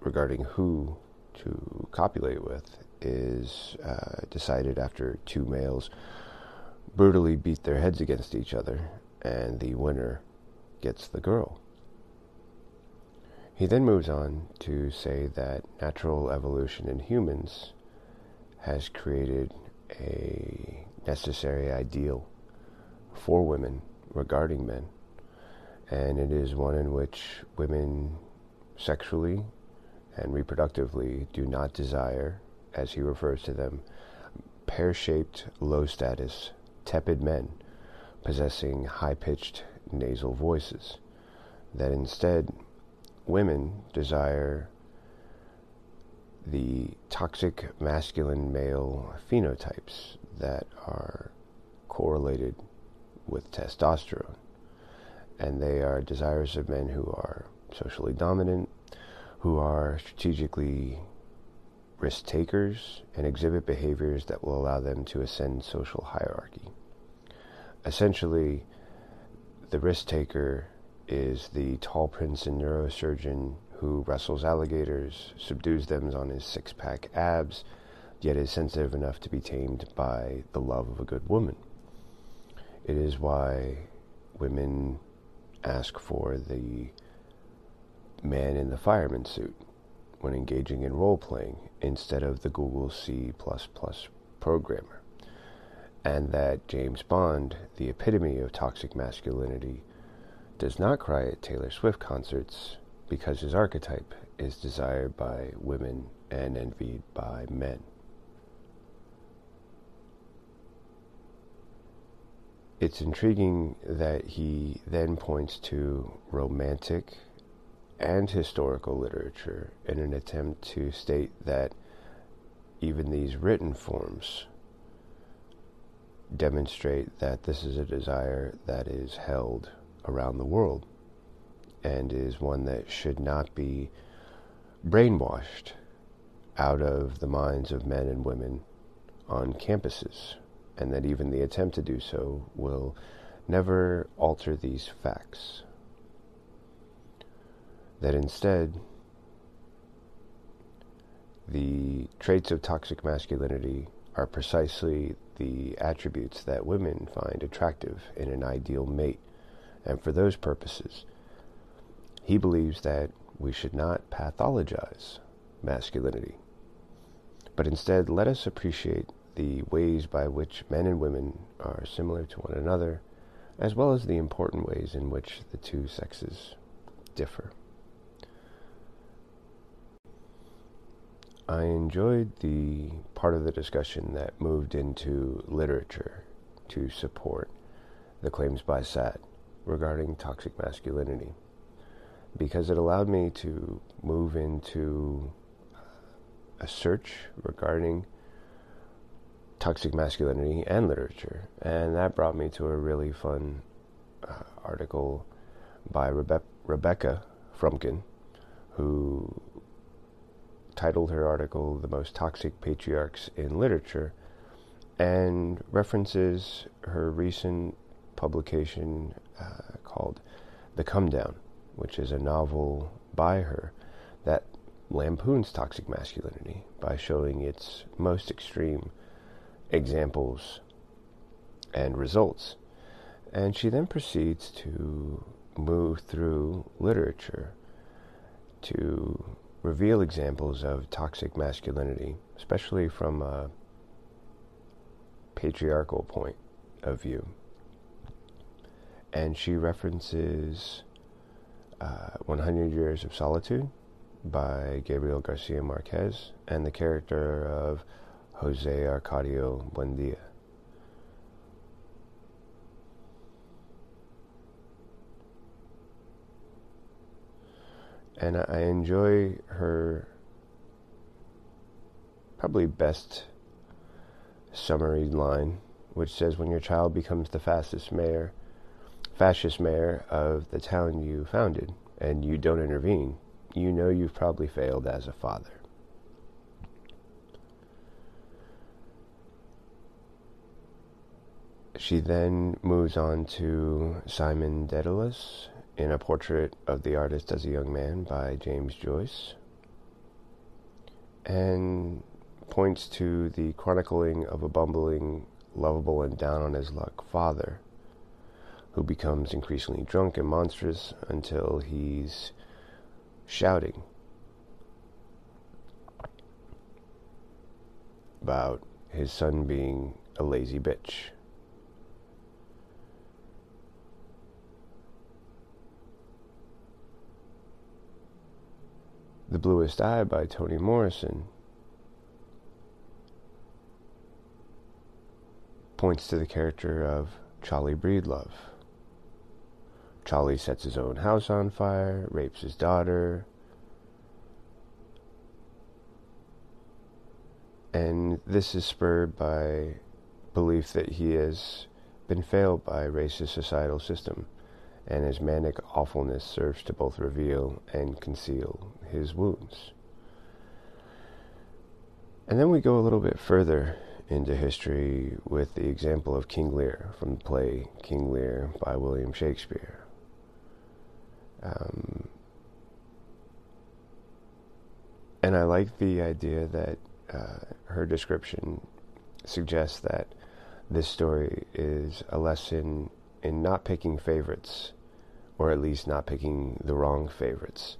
regarding who to copulate with is uh, decided after two males brutally beat their heads against each other, and the winner gets the girl. He then moves on to say that natural evolution in humans has created a necessary ideal for women regarding men, and it is one in which women sexually and reproductively do not desire, as he refers to them, pear shaped, low status, tepid men possessing high pitched nasal voices. That instead, women desire the toxic masculine male phenotypes that are correlated with testosterone. And they are desirous of men who are socially dominant, who are strategically risk takers, and exhibit behaviors that will allow them to ascend social hierarchy. Essentially, the risk taker is the tall prince and neurosurgeon who wrestles alligators, subdues them on his six pack abs, yet is sensitive enough to be tamed by the love of a good woman. It is why women ask for the man in the fireman suit when engaging in role playing instead of the Google C programmer. And that James Bond, the epitome of toxic masculinity, does not cry at Taylor Swift concerts because his archetype is desired by women and envied by men. It's intriguing that he then points to romantic and historical literature in an attempt to state that even these written forms demonstrate that this is a desire that is held around the world and is one that should not be brainwashed out of the minds of men and women on campuses, and that even the attempt to do so will never alter these facts. That instead, the traits of toxic masculinity are precisely the attributes that women find attractive in an ideal mate, and for those purposes, he believes that we should not pathologize masculinity, but instead let us appreciate the ways by which men and women are similar to one another, as well as the important ways in which the two sexes differ. I enjoyed the part of the discussion that moved into literature to support the claims by Saad regarding toxic masculinity because it allowed me to move into a search regarding toxic masculinity and literature. And that brought me to a really fun uh, article by Rebe- Rebekah Frumkin, who titled her article The Most Toxic Patriarchs in Literature and references her recent publication uh, called The Comedown, which is a novel by her that lampoons toxic masculinity by showing its most extreme examples and results. And she then proceeds to move through literature to reveal examples of toxic masculinity, especially from a patriarchal point of view. And she references uh, 100 Years of Solitude by Gabriel Garcia Marquez and the character of Jose Arcadio Buendia. And I enjoy her probably best summary line, which says, When your child becomes the fastest mayor, fascist mayor of the town you founded, and you don't intervene, you know you've probably failed as a father. She then moves on to Simon Dedalus in A Portrait of the Artist as a Young Man by James Joyce, and points to the chronicling of a bumbling, lovable, and down on his luck father who becomes increasingly drunk and monstrous until he's shouting about his son being a lazy bitch. The Bluest Eye by Toni Morrison points to the character of Charlie Breedlove. Charlie sets his own house on fire, rapes his daughter, and this is spurred by belief that he has been failed by a racist societal system, and his manic awfulness serves to both reveal and conceal his wounds. And then we go a little bit further into history with the example of King Lear from the play King Lear by William Shakespeare. Um, and I like the idea that uh, her description suggests that this story is a lesson in not picking favorites, or at least not picking the wrong favorites,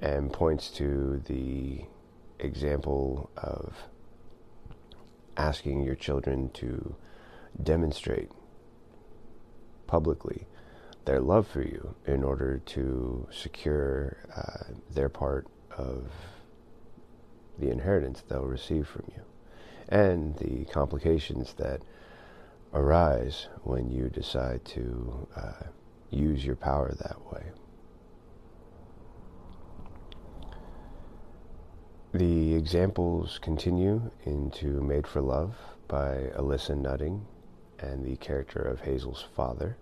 and points to the example of asking your children to demonstrate publicly their love for you in order to secure uh, their part of the inheritance they'll receive from you and the complications that arise when you decide to uh, use your power that way. The examples continue into Made for Love by Alissa Nutting and the character of Hazel's father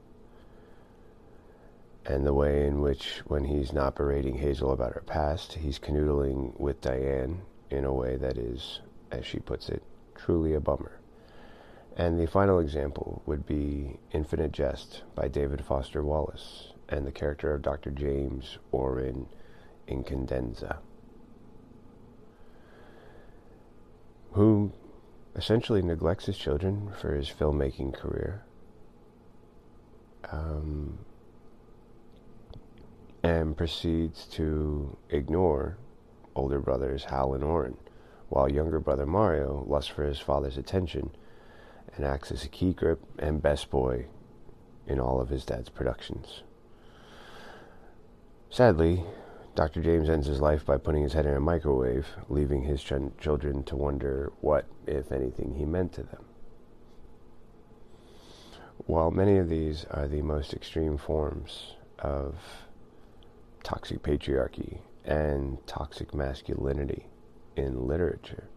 and the way in which, when he's not berating Hazel about her past, he's canoodling with Diane in a way that is, as she puts it, truly a bummer. And the final example would be Infinite Jest by David Foster Wallace and the character of Dr. James Orrin Incandenza, who essentially neglects his children for his filmmaking career. Um, and proceeds to ignore older brothers Hal and Orin, while younger brother Mario lusts for his father's attention and acts as a key grip and best boy in all of his dad's productions. Sadly, Dr. James ends his life by putting his head in a microwave, leaving his ch- children to wonder what, if anything, he meant to them. While many of these are the most extreme forms of toxic patriarchy and toxic masculinity in literature,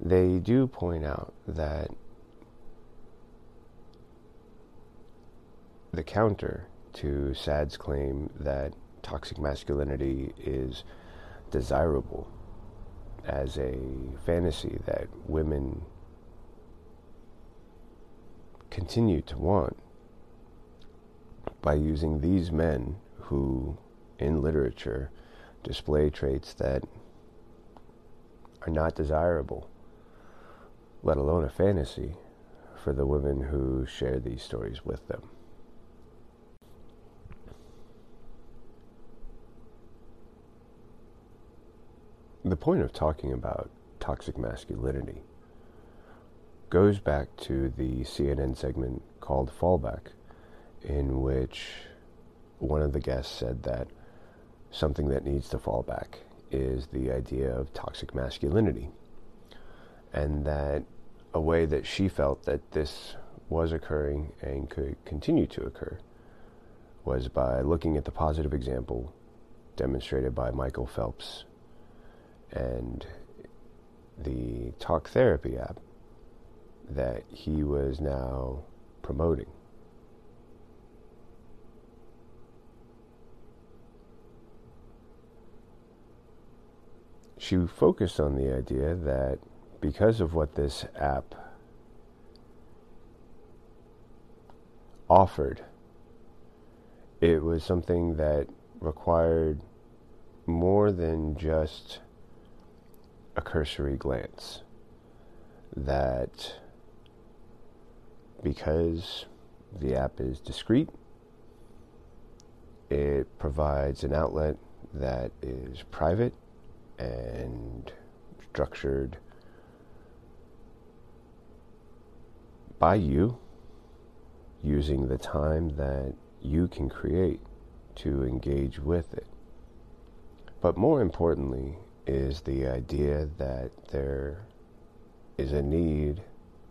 they do point out that the counter to Saad's claim that toxic masculinity is desirable as a fantasy that women continue to want by using these men who, in literature, display traits that are not desirable, let alone a fantasy, for the women who share these stories with them. the point of talking about toxic masculinity goes back to the CNN segment called Fallback, in which one of the guests said that something that needs to fall back is the idea of toxic masculinity. And that a way that she felt that this was occurring and could continue to occur was by looking at the positive example demonstrated by Michael Phelps and the talk therapy app that he was now promoting. She focused on the idea that because of what this app offered, it was something that required more than just a cursory glance that because the app is discreet, it provides an outlet that is private and structured by you using the time that you can create to engage with it. But more importantly, is the idea that there is a need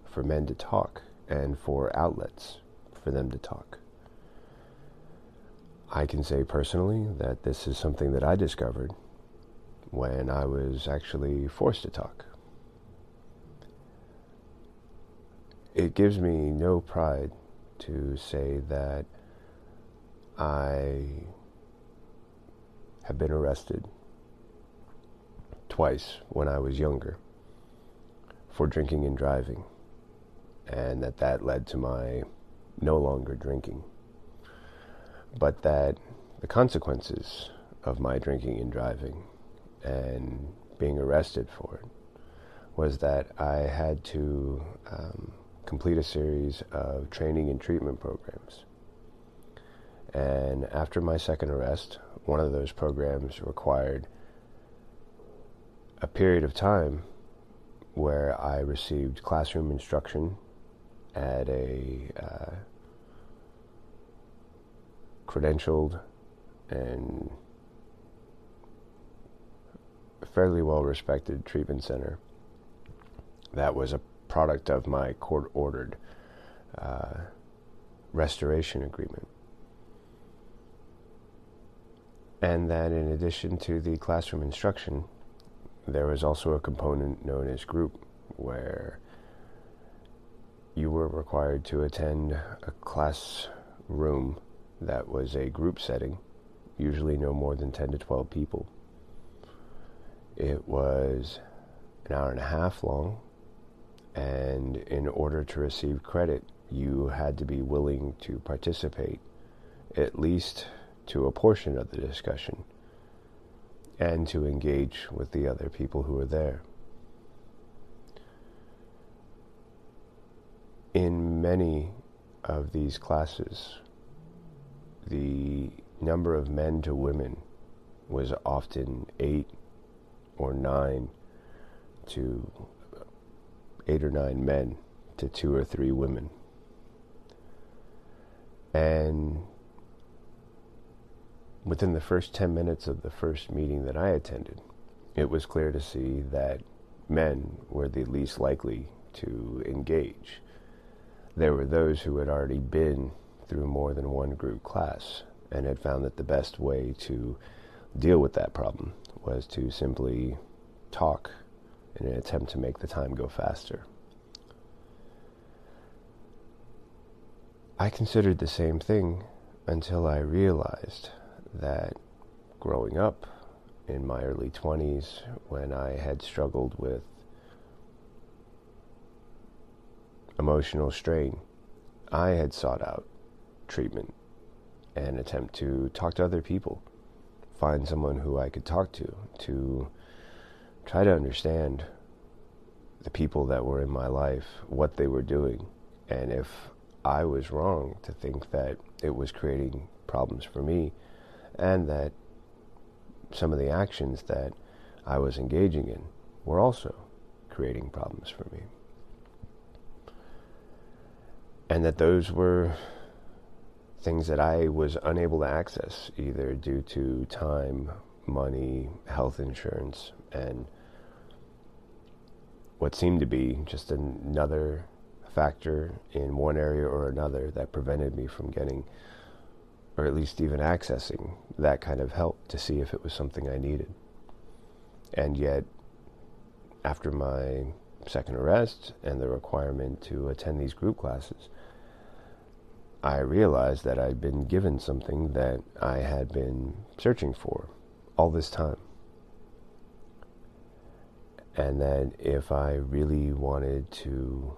for men to talk and for outlets for them to talk. I can say personally that this is something that I discovered when I was actually forced to talk. It gives me no pride to say that I have been arrested twice when I was younger for drinking and driving, and that that led to my no longer drinking. But that the consequences of my drinking and driving and being arrested for it was that I had to um, complete a series of training and treatment programs. And after my second arrest, one of those programs required a period of time where I received classroom instruction at a uh, credentialed and fairly well respected treatment center that was a product of my court ordered uh, restoration agreement. And that in addition to the classroom instruction, there was also a component known as group where you were required to attend a classroom that was a group setting, usually no more than 10 to 12 people. It was an hour and a half long, and in order to receive credit, you had to be willing to participate at least to a portion of the discussion and to engage with the other people who were there. in many of these classes, the number of men to women was often eight or nine to eight or nine men to two or three women. And within the first 10 minutes of the first meeting that I attended, it was clear to see that men were the least likely to engage. There were those who had already been through more than one group class and had found that the best way to deal with that problem was to simply talk in an attempt to make the time go faster. I considered the same thing until I realized that growing up in my early 20s, when I had struggled with emotional strain, I had sought out treatment and attempt to talk to other people, find someone who I could talk to, to try to understand the people that were in my life, what they were doing, and if I was wrong to think that it was creating problems for me, and that some of the actions that I was engaging in were also creating problems for me. And that those were things that I was unable to access, either due to time, money, health insurance, and what seemed to be just another factor in one area or another that prevented me from getting, or at least even accessing, that kind of help to see if it was something I needed. And yet, after my second arrest and the requirement to attend these group classes, I realized that I'd been given something that I had been searching for all this time. And that if I really wanted to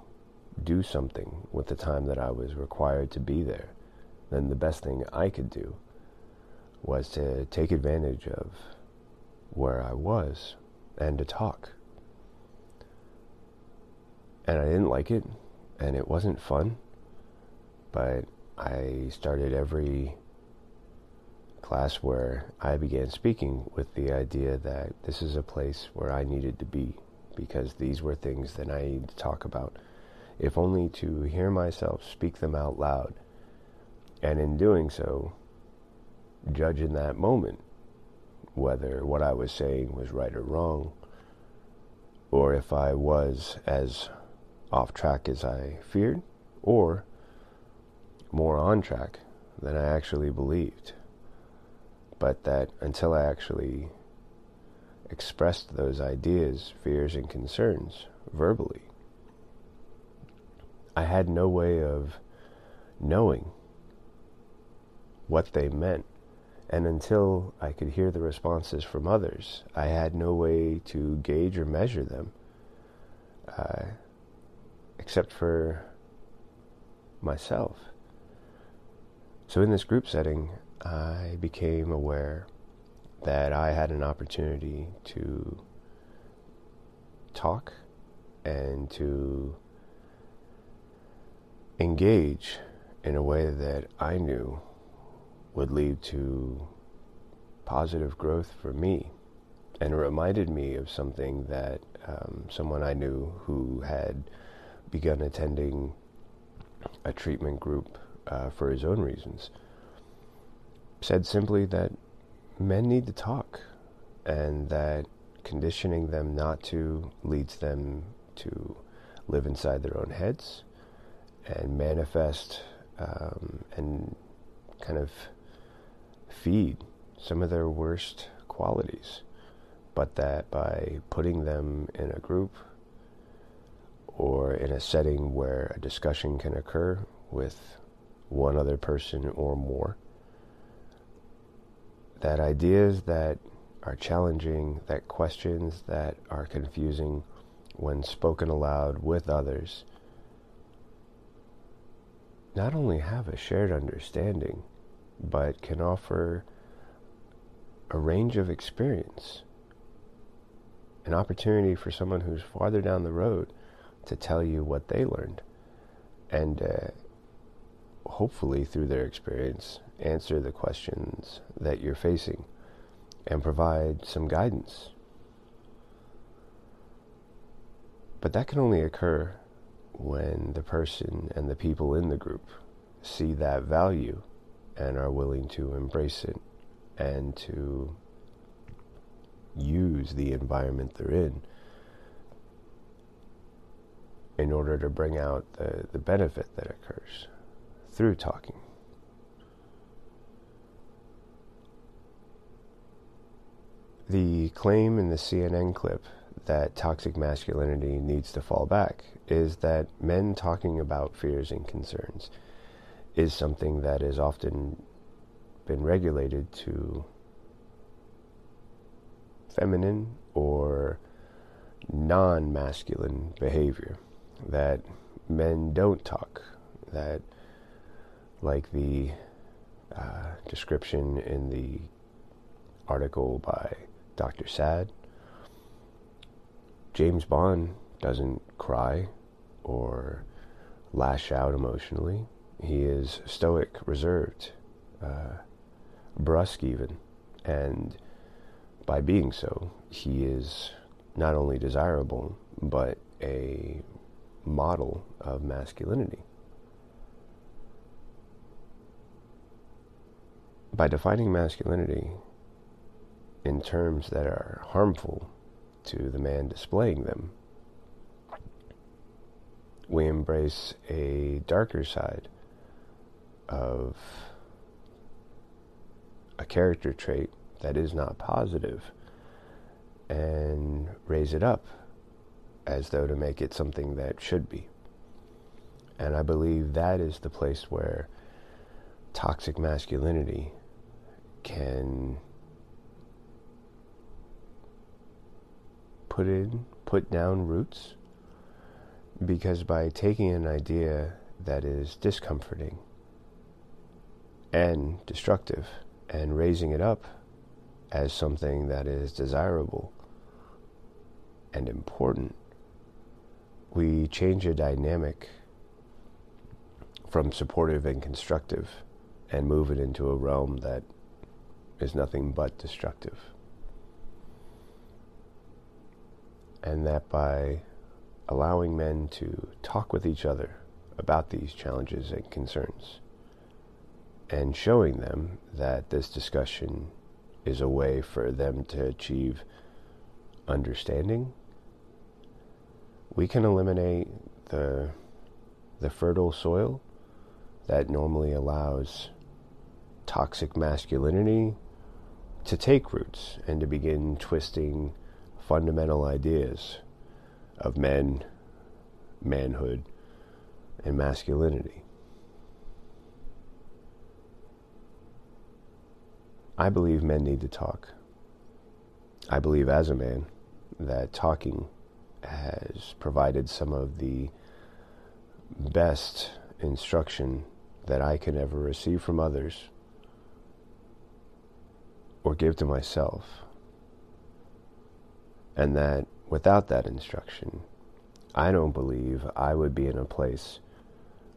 do something with the time that I was required to be there, then the best thing I could do was to take advantage of where I was and to talk. And I didn't like it, and it wasn't fun, but I started every class where I began speaking with the idea that this is a place where I needed to be because these were things that I needed to talk about, if only to hear myself speak them out loud, and in doing so, judge in that moment whether what I was saying was right or wrong, or if I was as off track as I feared, or more on track than I actually believed. But that until I actually expressed those ideas, fears, and concerns verbally, I had no way of knowing what they meant. And until I could hear the responses from others, I had no way to gauge or measure them, uh, except for myself. So in this group setting, I became aware that I had an opportunity to talk and to engage in a way that I knew would lead to positive growth for me. And it reminded me of something that um, someone I knew who had begun attending a treatment group uh, for his own reasons, said simply that men need to talk and that conditioning them not to leads them to live inside their own heads and manifest um, and kind of feed some of their worst qualities, but that by putting them in a group or in a setting where a discussion can occur with one other person or more. That ideas that are challenging, that questions that are confusing when spoken aloud with others, not only have a shared understanding, but can offer a range of experience, an opportunity for someone who's farther down the road to tell you what they learned and uh, hopefully through their experience answer the questions that you're facing and provide some guidance. But that can only occur when the person and the people in the group see that value and are willing to embrace it and to use the environment they're in in order to bring out the, the benefit that occurs through talking. The claim in the CNN clip that toxic masculinity needs to fall back is that men talking about fears and concerns is something that has often been regulated to feminine or non masculine behavior. That men don't talk. That, like the uh, description in the article by Dr. Saad, James Bond doesn't cry or lash out emotionally. He is stoic, reserved, uh, brusque even, and by being so, he is not only desirable, but a model of masculinity. By defining masculinity in terms that are harmful to the man displaying them, we embrace a darker side of a character trait that is not positive and raise it up as though to make it something that should be. And I believe that is the place where toxic masculinity can put in, put down roots, because by taking an idea that is discomforting and destructive and raising it up as something that is desirable and important, we change a dynamic from supportive and constructive and move it into a realm that is nothing but destructive. and that by allowing men to talk with each other about these challenges and concerns and showing them that this discussion is a way for them to achieve understanding, we can eliminate the, the fertile soil that normally allows toxic masculinity to take roots and to begin twisting fundamental ideas of men, manhood, and masculinity. I believe men need to talk. I believe, as a man, that talking has provided some of the best instruction that I can ever receive from others or give to myself. And that without that instruction, I don't believe I would be in a place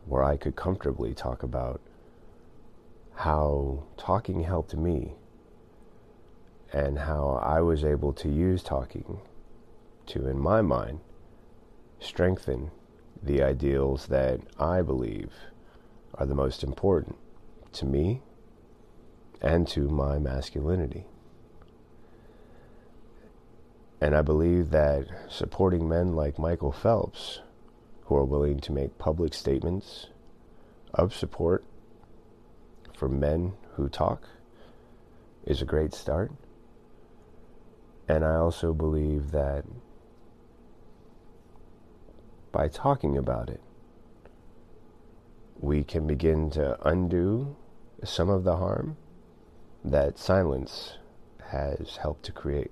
where I could comfortably talk about how talking helped me and how I was able to use talking to, in my mind, strengthen the ideals that I believe are the most important to me and to my masculinity. And I believe that supporting men like Michael Phelps, who are willing to make public statements of support for men who talk, is a great start. And I also believe that by talking about it, we can begin to undo some of the harm that silence has helped to create.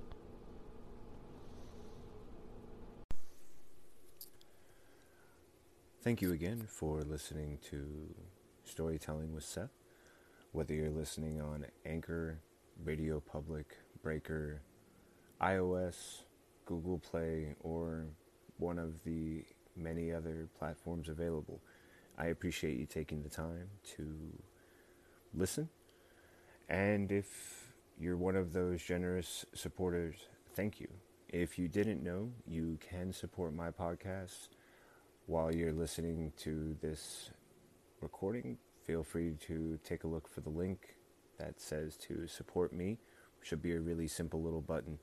Thank you again for listening to Storytelling with Seth. Whether you're listening on Anchor, Radio Public, Breaker, iOS, Google Play, or one of the many other platforms available, I appreciate you taking the time to listen. And if you're one of those generous supporters, thank you. If you didn't know, you can support my podcast while you're listening to this recording. Feel free to take a look for the link that says to support me. Should be a really simple little button.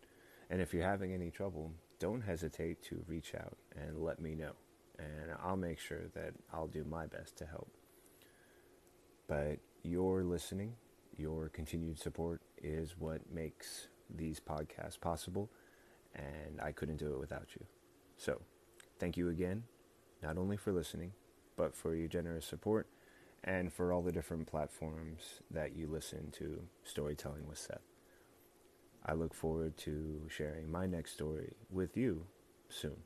And if you're having any trouble, don't hesitate to reach out and let me know. And I'll make sure that I'll do my best to help. But you're listening, your continued support is what makes these podcasts possible. And I couldn't do it without you. So, thank you again, not only for listening, but for your generous support and for all the different platforms that you listen to Storytelling with Seth. I look forward to sharing my next story with you soon.